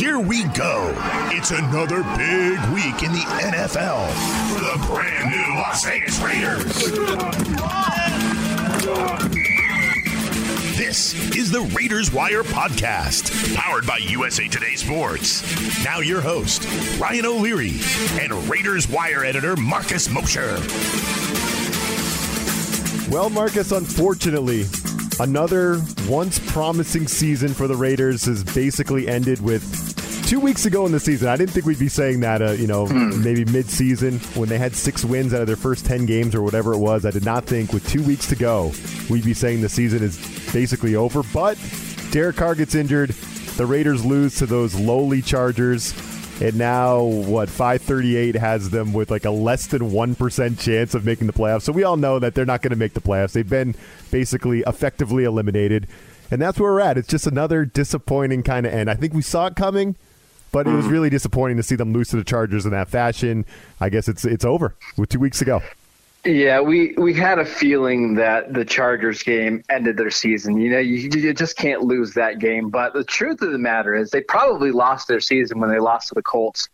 here we go. It's another big week in the NFL for the brand new Las Vegas Raiders. This is the Raiders Wire podcast, powered by USA Today Sports. Now, your host, Ryan O'Leary, and Raiders Wire editor, Marcus Mosher. Well, Marcus, unfortunately, another once promising season for the Raiders has basically ended with two weeks ago in the season. I didn't think we'd be saying that, uh, you know, Hmm. maybe mid-season when they had six wins out of their first ten games or whatever it was. I did not think with two weeks to go we'd be saying the season is basically over. But Derek Carr gets injured. The Raiders lose to those lowly Chargers. And now, what, 538 has them with like a less than 1% chance of making the playoffs. So we all know that they're not going to make the playoffs. They've been basically effectively eliminated. And that's where we're at. It's just another disappointing kind of end. I think we saw it coming, but it was mm-hmm. really disappointing to see them lose to the Chargers in that fashion. I guess it's it's over with two weeks ago. Yeah, we, we had a feeling that the Chargers game ended their season. You know, you, you just can't lose that game. But the truth of the matter is, they probably lost their season when they lost to the Colts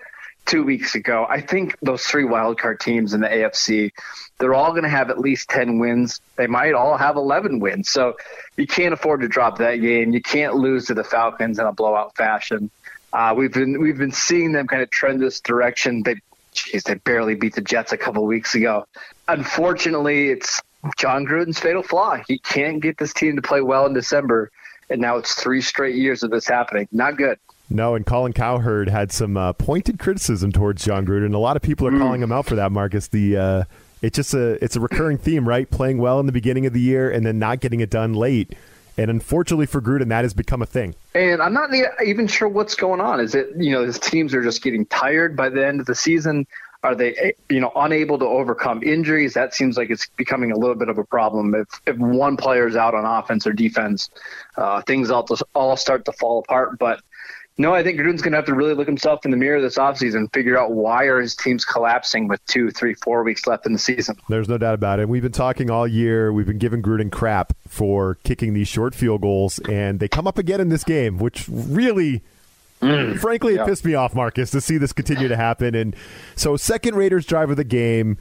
two weeks ago. I think those three wildcard teams in the AFC, they're all going to have at least 10 wins. They might all have 11 wins. So you can't afford to drop that game. You can't lose to the Falcons in a blowout fashion. Uh, we've been we've been seeing them kind of trend this direction. They, geez, they barely beat the Jets a couple weeks ago. Unfortunately, it's Jon Gruden's fatal flaw. He can't get this team to play well in December, and now it's three straight years of this happening. Not good. No, and Colin Cowherd had some uh, pointed criticism towards Jon Gruden. A lot of people are calling him out for that, Marcus. The uh, it's just a it's a recurring theme, right? Playing well in the beginning of the year and then not getting it done late. And unfortunately for Gruden, that has become a thing. And I'm not even sure what's going on. Is it you know his teams are just getting tired by the end of the season? Are they you know unable to overcome injuries? That seems like it's becoming a little bit of a problem. If if one player's out on offense or defense, uh, things all all start to fall apart. But no, I think Gruden's going to have to really look himself in the mirror this offseason and figure out why are his teams collapsing with two, three, four weeks left in the season. There's no doubt about it. We've been talking all year. We've been giving Gruden crap for kicking these short field goals, and they come up again in this game, which really, mm. frankly, it yeah. pissed me off, Marcus, to see this continue to happen. And so, second Raiders drive of the game,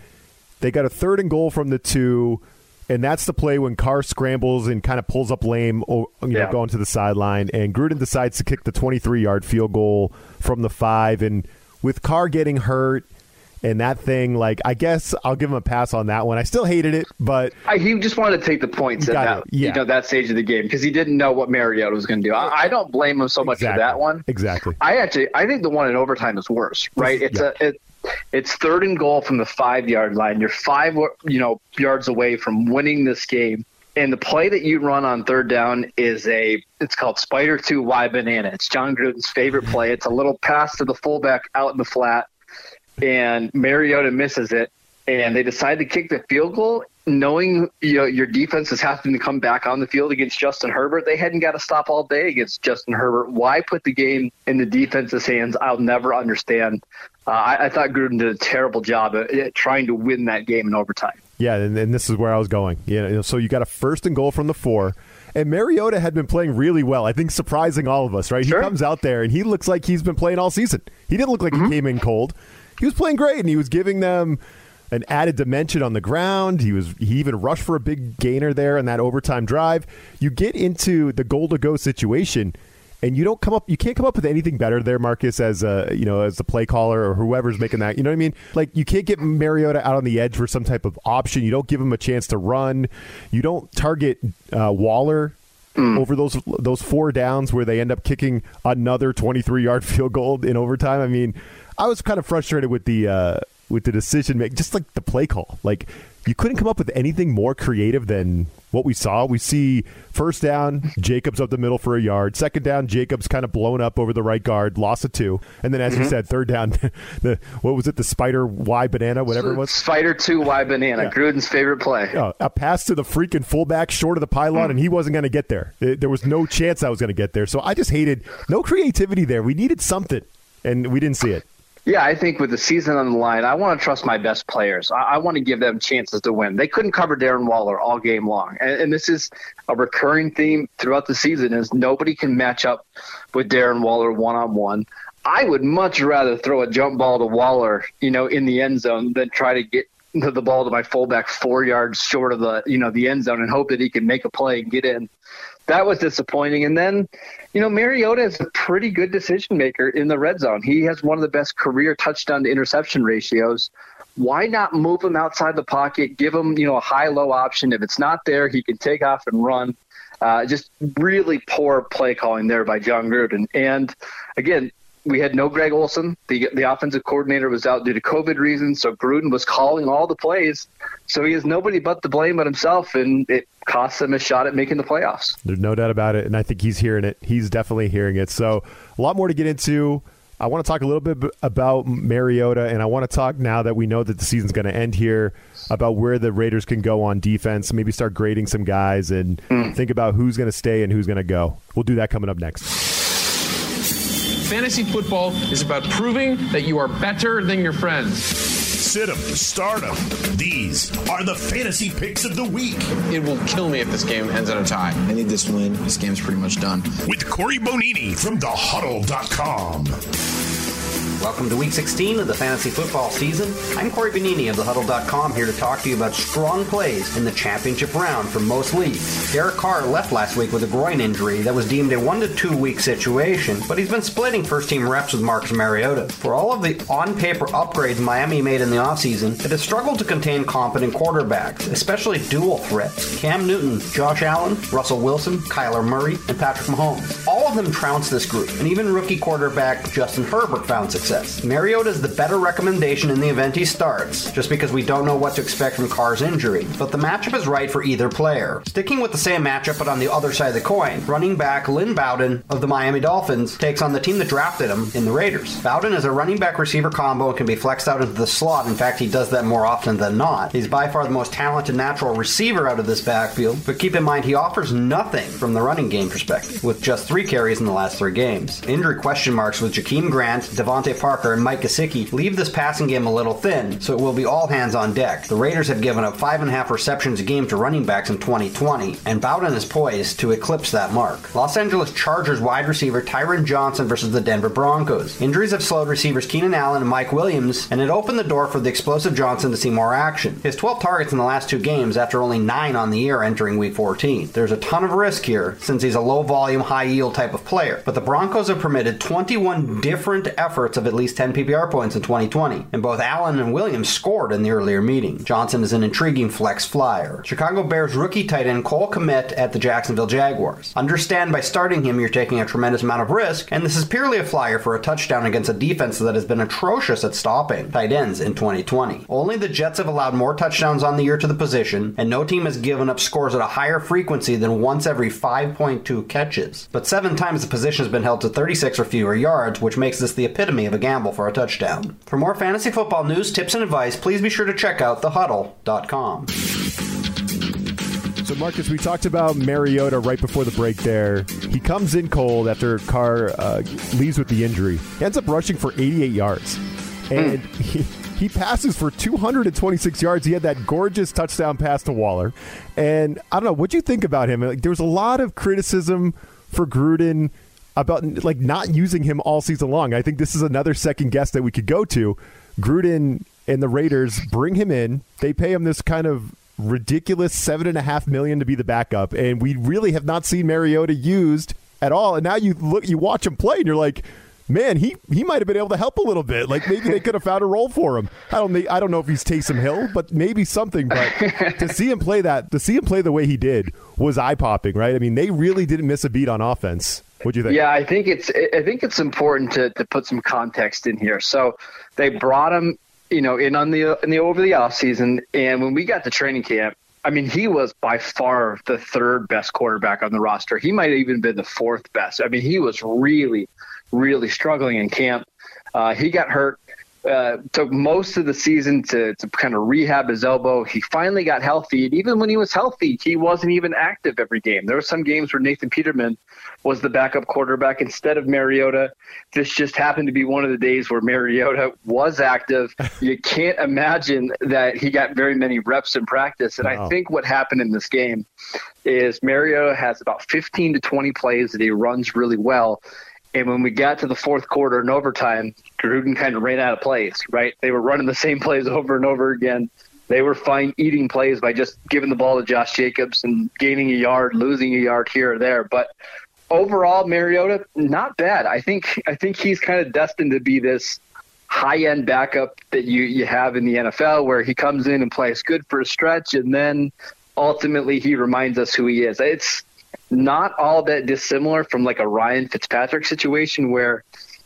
they got a third and goal from the two. And that's the play when Carr scrambles and kind of pulls up lame, you know, Yeah. going to the sideline. And Gruden decides to kick the 23 yard field goal from the five. And with Carr getting hurt and that thing, like, I guess I'll give him a pass on that one. I still hated it, but I, he just wanted to take the points at that, yeah. you know, that stage of the game because he didn't know what Mariota was going to do. I, I don't blame him so much exactly. for that one. Exactly. I actually, I think the one in overtime is worse. Right? It's Yeah. a, it, it's third and goal from the five yard line. You're five, you know, yards away from winning this game. And the play that you run on third down is a, it's called Spider 2 Y Banana. It's Jon Gruden's favorite play. It's a little pass to the fullback out in the flat, and Mariota misses it. And they decide to kick the field goal, knowing you know your defense is having to come back on the field against Justin Herbert. They hadn't got to stop all day against Justin Herbert. Why put the game in the defense's hands? I'll never understand. Uh, I, I thought Gruden did a terrible job at, at trying to win that game in overtime. Yeah, and, and this is where I was going. You know, so you got a first and goal from the four. And Mariota had been playing really well. I think surprising all of us, right? Sure. He comes out there and he looks like he's been playing all season. He didn't look like he came in cold. He was playing great and he was giving them an added dimension on the ground. He was he even rushed for a big gainer there in that overtime drive. You get into the goal to go situation and you don't come up you can't come up with anything better there Marcus as a you know as the play caller or whoever's making that you know what I mean? Like you can't get Mariota out on the edge for some type of option. You don't give him a chance to run. You don't target uh, Waller over those those four downs where they end up kicking another 23 yard field goal in overtime. I mean I was kind of frustrated with the uh, with the decision make just like the play call like you couldn't come up with anything more creative than what we saw. We see first down, Jacobs up the middle for a yard. Second down, Jacobs kind of blown up over the right guard, loss of two. And then, as Mm-hmm. you said, third down, the what was it, the spider Y banana, whatever it was. Spider 2 Y Banana, Yeah. Gruden's favorite play. Uh, a pass to the freaking fullback short of the pylon, and he wasn't going to get there. There was no chance I was going to get there. So I just hated no creativity there. We needed something, and we didn't see it. Yeah, I think with the season on the line, I want to trust my best players. I, I want to give them chances to win. They couldn't cover Darren Waller all game long, and, and this is a recurring theme throughout the season: is nobody can match up with Darren Waller one on one. I would much rather throw a jump ball to Waller, you know, in the end zone than try to get the ball to my fullback four yards short of the you know the end zone and hope that he can make a play and get in that was disappointing. And then, you know, Mariota is a pretty good decision maker in the red zone. He has one of the best career touchdown to interception ratios. Why not move him outside the pocket? Give him, you know, a high low option. If it's not there, he can take off and run. Uh, just really poor play calling there by Jon Gruden. And again, we had no Greg Olson. The the offensive coordinator was out due to COVID reasons, so Gruden was calling all the plays. So he has nobody but to blame but himself, and it costs him a shot at making the playoffs. There's no doubt about it, and I think he's hearing it. He's definitely hearing it. So a lot more to get into. I want to talk a little bit about Mariota, and I want to talk now that we know that the season's going to end here about where the Raiders can go on defense. Maybe start grading some guys and mm. think about who's going to stay and who's going to go. We'll do that coming up next. Fantasy football is about proving that you are better than your friends. Sit 'em, start 'em. These are the fantasy picks of the week. It will kill me if this game ends in a tie. I need this win. This game's pretty much done. With Corey Bonini from thehuddle.com. Welcome to week 16 of the fantasy football season. I'm Corey Benini of thehuddle.com here to talk to you about strong plays in the championship round for most leagues. Derek Carr left last week with a groin injury that was deemed a one to two week situation, but he's been splitting first team reps with Marcus Mariota. For all of the on paper upgrades Miami made in the offseason, it has struggled to contain competent quarterbacks, especially dual threats Cam Newton, Josh Allen, Russell Wilson, Kyler Murray, and Patrick Mahomes. All of them trounced this group, and even rookie quarterback Justin Herbert found success success. Mariota is the better recommendation in the event he starts, just because we don't know what to expect from Carr's injury. But the matchup is right for either player. Sticking with the same matchup but on the other side of the coin, running back Lynn Bowden of the Miami Dolphins takes on the team that drafted him in the Raiders. Bowden is a running back receiver combo and can be flexed out into the slot. In fact, he does that more often than not. He's by far the most talented natural receiver out of this backfield, but keep in mind he offers nothing from the running game perspective, with just three carries in the last three games. Injury question marks with Jakeem Grant, DeVante Parker and Mike Gesicki leave this passing game a little thin, so it will be all hands on deck. The Raiders have given up five and a half receptions a game to running backs in 2020, and Bowden is poised to eclipse that mark. Los Angeles Chargers wide receiver Tyron Johnson versus the Denver Broncos. Injuries have slowed receivers Keenan Allen and Mike Williams, and it opened the door for the explosive Johnson to see more action. His 12 targets in the last two games after only 9 on the year entering week 14. There's a ton of risk here since he's a low volume, high yield type of player, but the Broncos have permitted 21 different efforts of at least 10 PPR points in 2020, and both Allen and Williams scored in the earlier meeting. Johnson is an intriguing flex flyer. Chicago Bears rookie tight end Cole Kmet at the Jacksonville Jaguars. Understand by starting him, you're taking a tremendous amount of risk, and this is purely a flyer for a touchdown against a defense that has been atrocious at stopping tight ends in 2020. Only the Jets have allowed more touchdowns on the year to the position, and no team has given up scores at a higher frequency than once every 5.2 catches. But seven times the position has been held to 36 or fewer yards, which makes this the epitome of a gamble for a touchdown. For more fantasy football news, tips, and advice, please be sure to check out thehuddle.com. So, Marcus, we talked about Mariota right before the break there. He comes in cold after Carr uh, leaves with the injury. He ends up rushing for 88 yards. And mm. he, he passes for 226 yards. He had that gorgeous touchdown pass to Waller. And I don't know, what do you think about him? Like, there was a lot of criticism for Gruden about like not using him all season long. I think this is another second guess that we could go to. Gruden and the Raiders bring him in. They pay him this kind of ridiculous seven and a half million to be the backup, and we really have not seen Mariota used at all. And now you look, you watch him play, and you're like, man, he he might have been able to help a little bit. Like maybe they could have found a role for him. I don't I don't know if he's Taysom Hill, but maybe something. But to see him play that, to see him play the way he did was eye popping, right? I mean, they really didn't miss a beat on offense. What do you think? Yeah, I think it's I think it's important to, to put some context in here. So they brought him, you know, in on the in the over the off season, and when we got to training camp, I mean, he was by far the third best quarterback on the roster. He might have even been the fourth best. I mean, he was really, really struggling in camp. Uh, he got hurt Uh, took most of the season to, to kind of rehab his elbow. He finally got healthy. And even when he was healthy, he wasn't even active every game. There were some games where Nathan Peterman was the backup quarterback instead of Mariota. This just happened to be one of the days where Mariota was active. you can't imagine that he got very many reps in practice. And I think what happened in this game is Mariota has about 15 to 20 plays that he runs really well. And when we got to the fourth quarter and overtime, Gruden kind of ran out of plays, right? They were running the same plays over and over again. They were fine eating plays by just giving the ball to Josh Jacobs and gaining a yard, losing a yard here or there. But overall, Mariota, not bad. I think I think he's kind of destined to be this high end backup that you, you have in the NFL where he comes in and plays good for a stretch and then ultimately he reminds us who he is. It's not all that dissimilar from like a Ryan Fitzpatrick situation where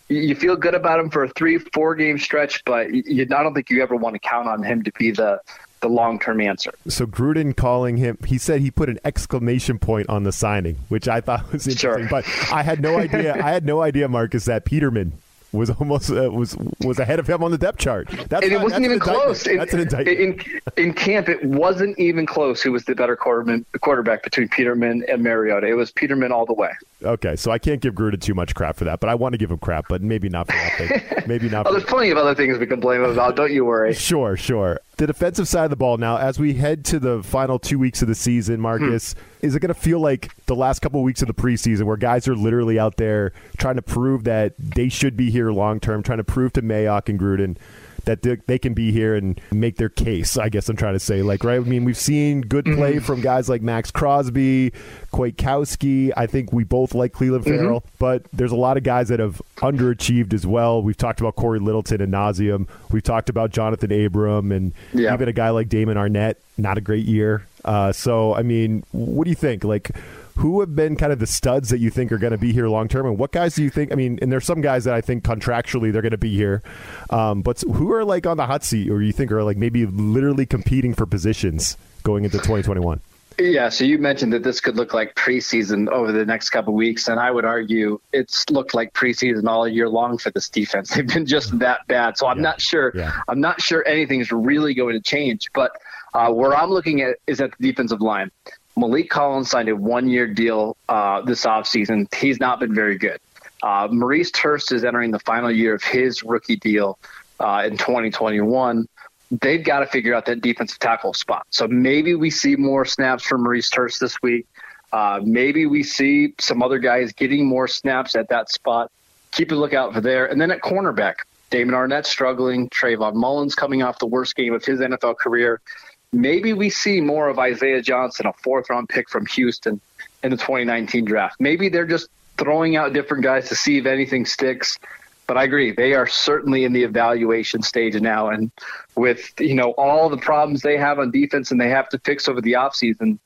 you feel good about him for a three, four game stretch, but you, I don't think you ever want to count on him to be the the long term answer. So Gruden calling him, he said he put an exclamation point on the signing, which I thought was interesting. Sure. But I had no idea. I had no idea, Marcus, that Peterman was almost uh, was was ahead of him on the depth chart. That's and it not, wasn't even close. In, that's an indictment. In, in camp, it wasn't even close. Who was the better quarterback, quarterback between Peterman and Mariota? It was Peterman all the way. Okay, so I can't give Gruden too much crap for that, but I want to give him crap, but maybe not for that thing. Maybe not. oh, there's plenty of other things we can blame him about. Don't you worry. Sure, sure. The defensive side of the ball now, as we head to the final two weeks of the season, Marcus, hmm. is it going to feel like the last couple of weeks of the preseason where guys are literally out there trying to prove that they should be here long term, trying to prove to Mayock and Gruden that they can be here and make their case. I guess I'm trying to say, like, right? I mean, we've seen good mm-hmm. play mm-hmm. from guys like Maxx Crosby, Kwiatkoski. I think we both like Clelin mm-hmm. Ferrell, but there's a lot of guys that have underachieved as well. We've talked about Cory Littleton and nauseum. We've talked about Johnathan Abram and yeah. even a guy like Damon Arnette. Not a great year. Uh, so, I mean, what do you think? Like, who have been kind of the studs that you think are going to be here long term, and what guys do you think? I mean, and there's some guys that I think contractually they're going to be here, um, but who are like on the hot seat, or you think are like maybe literally competing for positions going into 2021? Yeah, so you mentioned that this could look like preseason over the next couple weeks, and I would argue it's looked like preseason all year long for this defense. They've been just that bad. So I'm yeah. not sure. Yeah. I'm not sure anything's really going to change. But uh, where I'm looking at is at the defensive line. Maliek Collins signed a one year deal uh, this offseason. He's not been very good. Uh, Maurice Hurst is entering the final year of his rookie deal uh, in 2021. They've got to figure out that defensive tackle spot. So maybe we see more snaps from Maurice Hurst this week. Uh, maybe we see some other guys getting more snaps at that spot. Keep a lookout for there. And then at cornerback, Damon Arnette struggling, Trayvon Mullen coming off the worst game of his NFL career maybe we see more of Isaiah Johnson, a fourth round pick from Houston in the 2019 draft. Maybe they're just throwing out different guys to see if anything sticks. But I agree, they are certainly in the evaluation stage now. And with, you know, all the problems they have on defense and they have to fix over the offseason,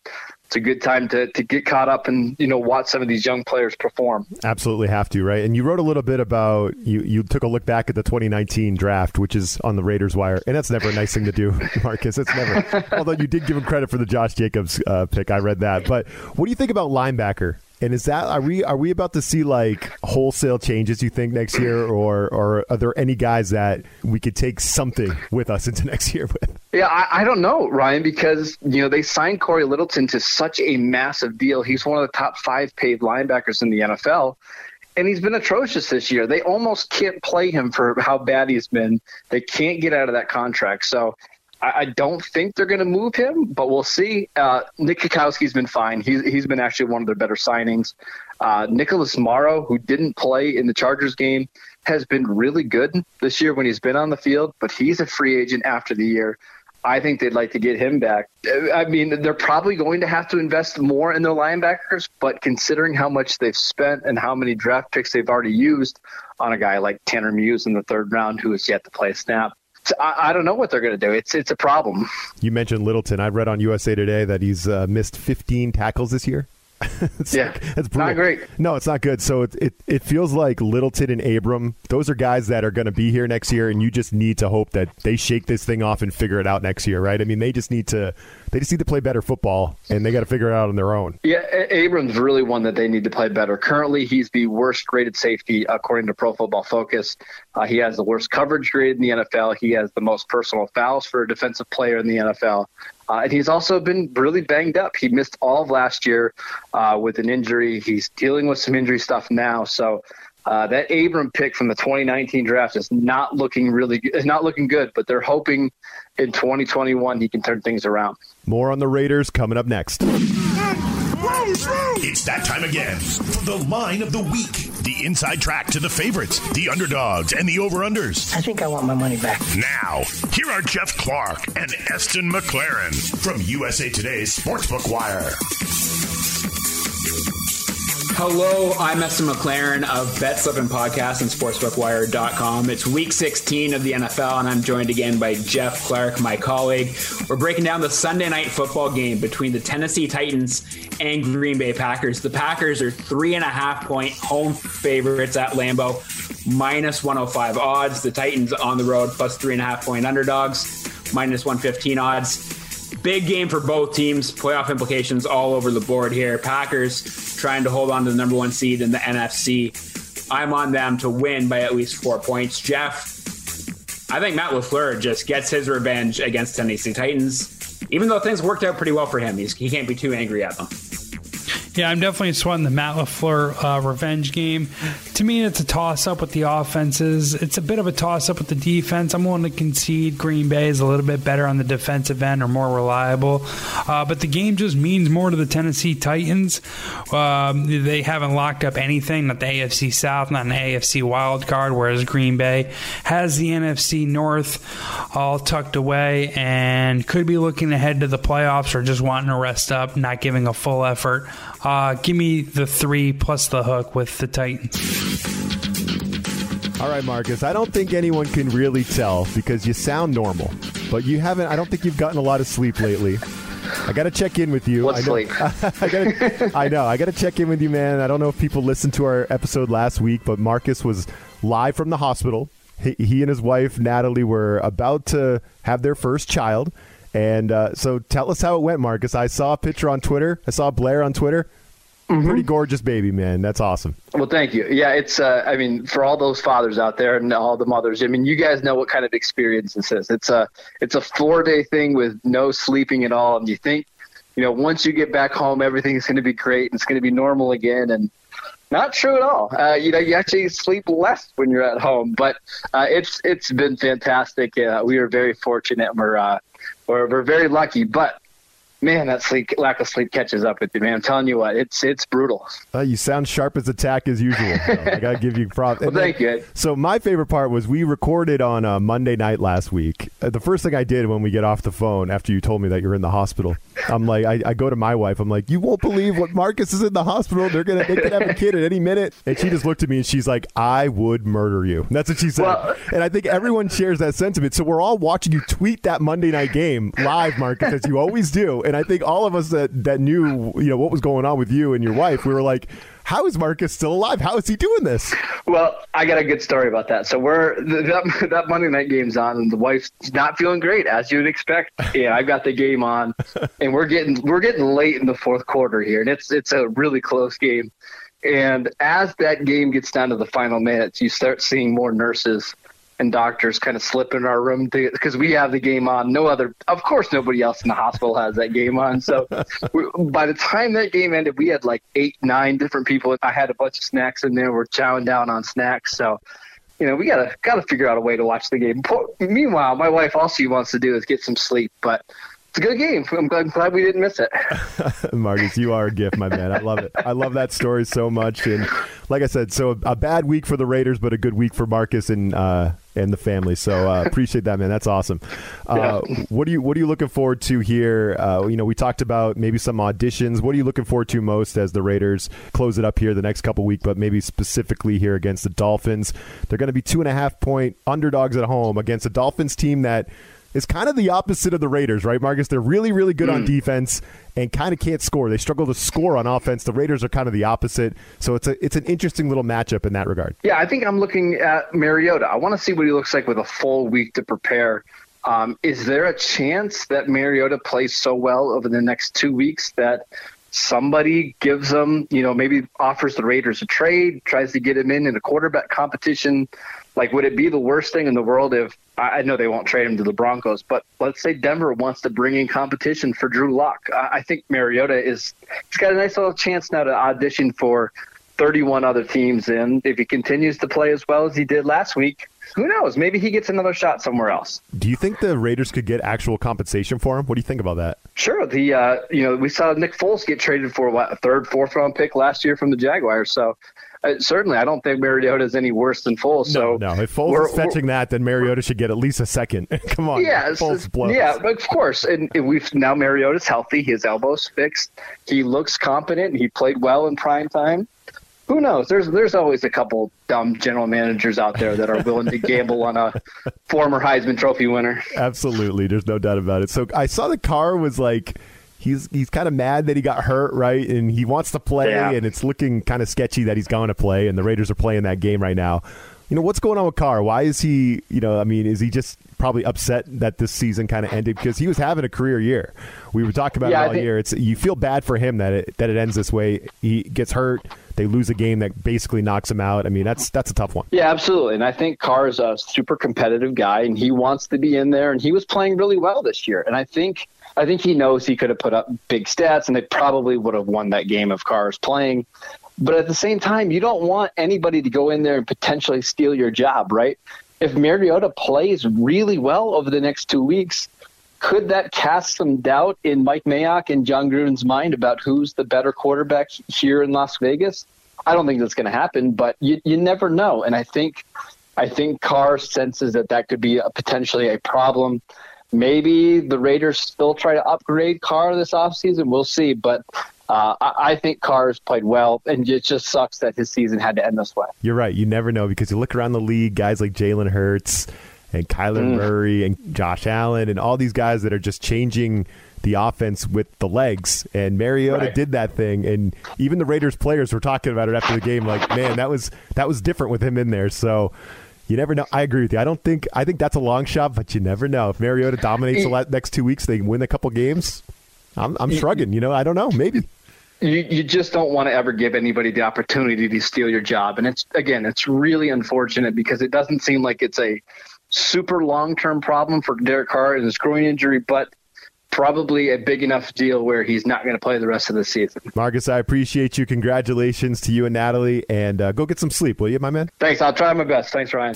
it's a good time to, to get caught up and you know watch some of these young players perform. Absolutely have to, right? And you wrote a little bit about you you took a look back at the 2019 draft, which is on the Raiders wire, and that's never a nice thing to do, Marcus. It's never. although you did give him credit for the Josh Jacobs uh, pick, I read that. But what do you think about linebacker? And is that are we are we about to see like wholesale changes? You think next year, or or are there any guys that we could take something with us into next year with? Yeah, I, I don't know, Ryan, because you know they signed Cory Littleton to such a massive deal. He's one of the top five paid linebackers in the NFL, and he's been atrocious this year. They almost can't play him for how bad he's been. They can't get out of that contract. So I, I don't think they're going to move him, but we'll see. Uh, Nick Kwiatkoski's been fine. He's he's been actually one of their better signings. Uh, Nicholas Morrow, who didn't play in the Chargers game, has been really good this year when he's been on the field, but he's a free agent after the year. I think they'd like to get him back. I mean, they're probably going to have to invest more in their linebackers, but considering how much they've spent and how many draft picks they've already used on a guy like Tanner Muse in the third round who has yet to play a snap, I, I, don't know what they're going to do. It's it's a problem. You mentioned Littleton. I read on USA Today that he's uh, missed 15 tackles this year. it's Yeah. like- it's brutal. Not great. No, it's not good. So it, it it feels like Littleton and Abram. Those are guys that are going to be here next year, and you just need to hope that they shake this thing off and figure it out next year, right? I mean, they just need to they just need to play better football, and they got to figure it out on their own. Yeah, A- Abrams really one that they need to play better. Currently, he's the worst graded safety according to Pro Football Focus. Uh, he has the worst coverage grade in the NFL. He has the most personal fouls for a defensive player in the NFL. Uh, and he's also been really banged up. He missed all of last year uh, with an injury. He's dealing with some injury stuff now. So uh, that Abram pick from the 2019 draft is not looking really not looking good. But they're hoping in 2021 he can turn things around. More on the Raiders coming up next. It's that time again for the line of the week. The inside track to the favorites, the underdogs, and the over-unders. I think I want my money back. Now, here are Jeff Clark and Eston McLaren from USA Today's Sportsbook Wire. Hello, I'm Esther McLaren of Bet Slippin' Podcast and SportsbookWire.com. It's week 16 of the NFL, and I'm joined again by Jeff Clark, my colleague. We're breaking down the Sunday night football game between the Tennessee Titans and Green Bay Packers. The Packers are three and a half point home favorites at Lambeau, minus 105 odds. The Titans on the road, plus three and a half point underdogs, minus 115 odds. Big game for both teams. Playoff implications all over the board here. Packers trying to hold on to the number one seed in the NFC. I'm on them to win by at least four points. Jeff, I think Matt LaFleur just gets his revenge against Tennessee Titans. Even though things worked out pretty well for him, He's, he can't be too angry at them. Yeah, I'm definitely sweating the Matt LaFleur uh, revenge game. To me, it's a toss up with the offenses. It's a bit of a toss up with the defense. I'm willing to concede Green Bay is a little bit better on the defensive end or more reliable. Uh, but the game just means more to the Tennessee Titans. Um, they haven't locked up anything, not the AFC South, not an AFC wild card, whereas Green Bay has the NFC North all tucked away and could be looking ahead to the playoffs or just wanting to rest up, not giving a full effort. Uh, give me the three plus the hook with the Titans. All right, Marcus. I don't think anyone can really tell because you sound normal, but you haven't. I don't think you've gotten a lot of sleep lately. I got to check in with you. What I know, sleep? I got. I know. I got to check in with you, man. I don't know if people listened to our episode last week, but Marcus was live from the hospital. He, he and his wife Natalie were about to have their first child, and uh, so tell us how it went, Marcus. I saw a picture on Twitter. I saw Blair on Twitter. Pretty gorgeous baby, man. That's awesome. Well, thank you. Yeah, it's. Uh, I mean, for all those fathers out there and all the mothers. I mean, you guys know what kind of experience this is. It's a. It's a four day thing with no sleeping at all, and you think, you know, once you get back home, everything's going to be great and it's going to be normal again, and not true at all. Uh, you know, you actually sleep less when you're at home, but uh, it's it's been fantastic. Uh, we are very fortunate. We're uh, we're we're very lucky, but. Man, that sleep lack of sleep catches up with you, man. I'm telling you what, it's it's brutal. Uh, you sound sharp as a tack as usual. So I gotta give you props. Well, And then- thank you. So my favorite part was we recorded on uh, Monday night last week. Uh, the first thing I did when we get off the phone after you told me that you're in the hospital, I'm like, I, I go to my wife. I'm like, you won't believe what Marcus is in the hospital. They're gonna they could have a kid at any minute. And she just looked at me and she's like, I would murder you. That's what she said. Well- and I think everyone shares that sentiment. So we're all watching you tweet that Monday night game live, Marcus, as you always do. And I think all of us that that knew you know what was going on with you and your wife, we were like. How is Marcus still alive? How is he doing this? Well, I got a good story about that. So we're that, that Monday night game's on, and the wife's not feeling great, as you'd expect. Yeah, I've got the game on, and we're getting we're getting late in the fourth quarter here, and it's it's a really close game. And as that game gets down to the final minutes, you start seeing more nurses and doctors kind of slip in our room because we have the game on. No other, of course, nobody else in the hospital has that game on. So we, by the time that game ended, we had like eight, nine different people. I had a bunch of snacks in there. We're chowing down on snacks. So, you know, we gotta gotta figure out a way to watch the game. Meanwhile, my wife all she wants to do is get some sleep, but. It's a good game. I'm glad, I'm glad we didn't miss it. Marcus, you are a gift, my man. I love it. I love that story so much. And like I said, so a bad week for the Raiders, but a good week for Marcus and uh, and the family. So uh, appreciate that, man. That's awesome. Uh, what are you What are you looking forward to here? Uh, you know, we talked about maybe some auditions. What are you looking forward to most as the Raiders close it up here the next couple week, But maybe specifically here against the Dolphins, they're going to be two and a half point underdogs at home against a Dolphins team that is kind of the opposite of the Raiders, right, Marcus? They're really, really good mm. on hmm. defense and kind of can't score. They struggle to score on offense. The Raiders are kind of the opposite. So it's a it's an interesting little matchup in that regard. Yeah, I think I'm looking at Mariota. I want to see what he looks like with a full week to prepare. Um, is there a chance that Mariota plays so well over the next two weeks that somebody gives them, you know, maybe offers the Raiders a trade, tries to get him in in a quarterback competition? Like, would it be the worst thing in the world if I know they won't trade him to the Broncos, but let's say Denver wants to bring in competition for Drew Lock? I think Mariota is he's got a nice little chance now to audition for 31 other teams, and if he continues to play as well as he did last week, who knows? Maybe he gets another shot somewhere else. Do you think the Raiders could get actual compensation for him? What do you think about that? Sure. The uh, you know we saw Nick Foles get traded for what a third, fourth round pick last year from the Jaguars. So uh, certainly, I don't think Mariota is any worse than Foles. So no, no. if Foles is fetching that, then Mariota should get at least a second. Come on, yeah, Foles blows. yeah, of course. And we've now Mariota's healthy. His elbow's fixed. He looks competent. He played well in prime time who knows? There's there's always a couple dumb general managers out there that are willing to gamble on a former Heisman Trophy winner. Absolutely, there's no doubt about it. So I saw the Carr was like he's he's kind of mad that he got hurt, right? And he wants to play, yeah. and it's looking kind of sketchy that he's going to play, and the Raiders are playing that game right now. You know what's going on with Carr? Why is he? You know, I mean, is he just probably upset that this season kind of ended because he was having a career year. We were talking about yeah, it all think, year. It's you feel bad for him that it that it ends this way. He gets hurt. They lose a game that basically knocks him out. I mean, that's that's a tough one. Yeah, absolutely. And I think Carr is a super competitive guy, and he wants to be in there. And he was playing really well this year. And I think I think he knows he could have put up big stats, and they probably would have won that game if Carr is playing. But at the same time, you don't want anybody to go in there and potentially steal your job, right? If Mariota plays really well over the next two weeks, could that cast some doubt in Mike Mayock and Jon Gruden's mind about who's the better quarterback here in Las Vegas? I don't think that's going to happen, but you, you never know. And I think I think Carr senses that that could be a, potentially a problem. Maybe the Raiders still try to upgrade Carr this offseason. We'll see. But uh, I, I, think Carr's played well, and it just sucks that his season had to end this way. You're right. You never know because you look around the league, guys like Jalen Hurts and Kyler mm. Murray and Josh Allen and all these guys that are just changing the offense with the legs. And Mariota right. did that thing, and even the Raiders players were talking about it after the game. Like, man, that was that was different with him in there. So. You never know. I agree with you. I don't think I think that's a long shot, but you never know. If Mariota dominates the next two weeks, they win a couple games. I'm, I'm shrugging. You know, I don't know. Maybe you, you just don't want to ever give anybody the opportunity to steal your job. And it's again, it's really unfortunate because it doesn't seem like it's a super long term problem for Derek Carr and his groin injury, but probably a big enough deal where he's not going to play the rest of the season. Marcus, I appreciate you. Congratulations to you and Natalie, and uh, go get some sleep, will you, my man? Thanks. I'll try my best. Thanks, Ryan.